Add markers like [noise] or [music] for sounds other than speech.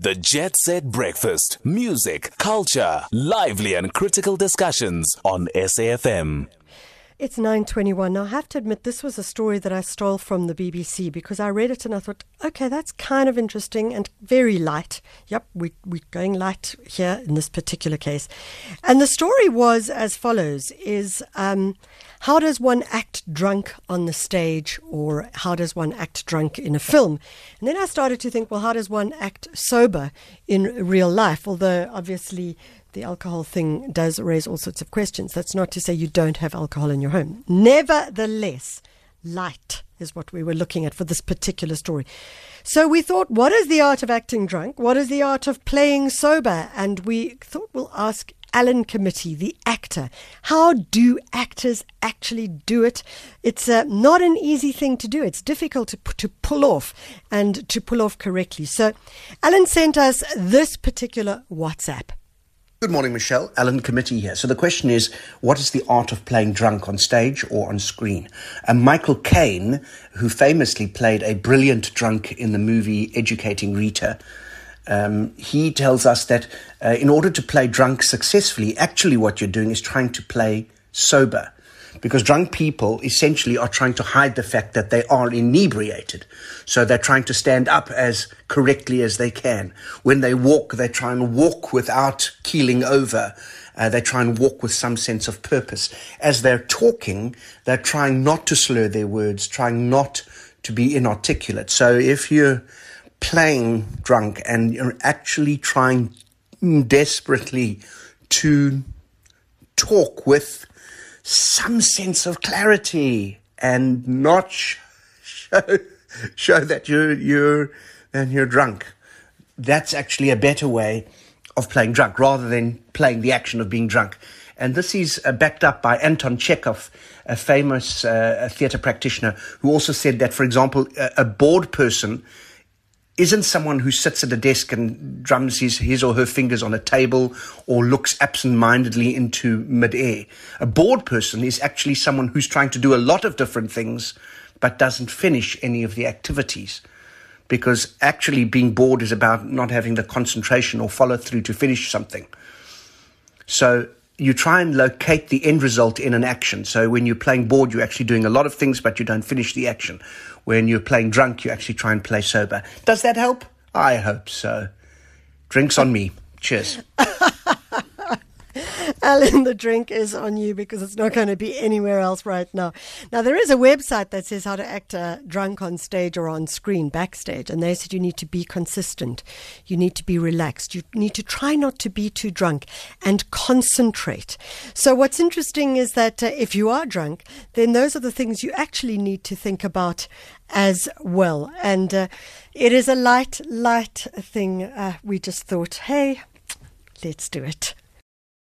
The Jet Set Breakfast. Music, culture, lively and critical discussions on SAFM. It's 9:21. Now I have to admit this was a story that I stole from the BBC because I read it and I thought, okay, that's kind of interesting and very light. Yep, we we're going light here in this particular case. And the story was as follows: is um, how does one act drunk on the stage, or how does one act drunk in a film? And then I started to think, well, how does one act sober in real life? Although obviously the alcohol thing does raise all sorts of questions. That's not to say you don't have alcohol in your home. Nevertheless, light is what we were looking at for this particular story. So we thought, what is the art of acting drunk? What is the art of playing sober? And we thought we'll ask Alan Committie, the actor. How do actors actually do it? It's uh, not an easy thing to do. It's difficult to, to pull off and to pull off correctly. So Alan sent us this particular WhatsApp. Good morning, Michelle. Alan Committie here. So the question is, what is the art of playing drunk on stage or on screen? And Michael Caine, who famously played a brilliant drunk in the movie Educating Rita, um, he tells us that uh, in order to play drunk successfully, actually what you're doing is trying to play sober because drunk people essentially are trying to hide the fact that they are inebriated. So they're trying to stand up as correctly as they can. When they walk, they try and walk without keeling over. Uh, they try and walk with some sense of purpose. As they're talking, they're trying not to slur their words, trying not to be inarticulate. So if you're playing drunk and you're actually trying desperately to talk with some sense of clarity and not [laughs] show, show that you're, you're, and you're drunk. That's actually a better way of playing drunk rather than playing the action of being drunk. And this is uh, backed up by Anton Chekhov, a famous uh, theater practitioner, who also said that, for example, a, a bored person isn't someone who sits at a desk and drums his, his or her fingers on a table or looks absent-mindedly into midair. A bored person is actually someone who's trying to do a lot of different things but doesn't finish any of the activities. Because actually being bored is about not having the concentration or follow through to finish something. So you try and locate the end result in an action. So when you're playing bored, you're actually doing a lot of things, but you don't finish the action. When you're playing drunk, you actually try and play sober. Does that help? I hope so. Drinks on me. Cheers. [laughs] Alan, the drink is on you because it's not going to be anywhere else right now. Now, there is a website that says how to act uh, drunk on stage or on screen, backstage, and they said you need to be consistent. You need to be relaxed. You need to try not to be too drunk and concentrate. So, what's interesting is that uh, if you are drunk, then those are the things you actually need to think about as well. And uh, it is a light, light thing. Uh, we just thought, hey, let's do it.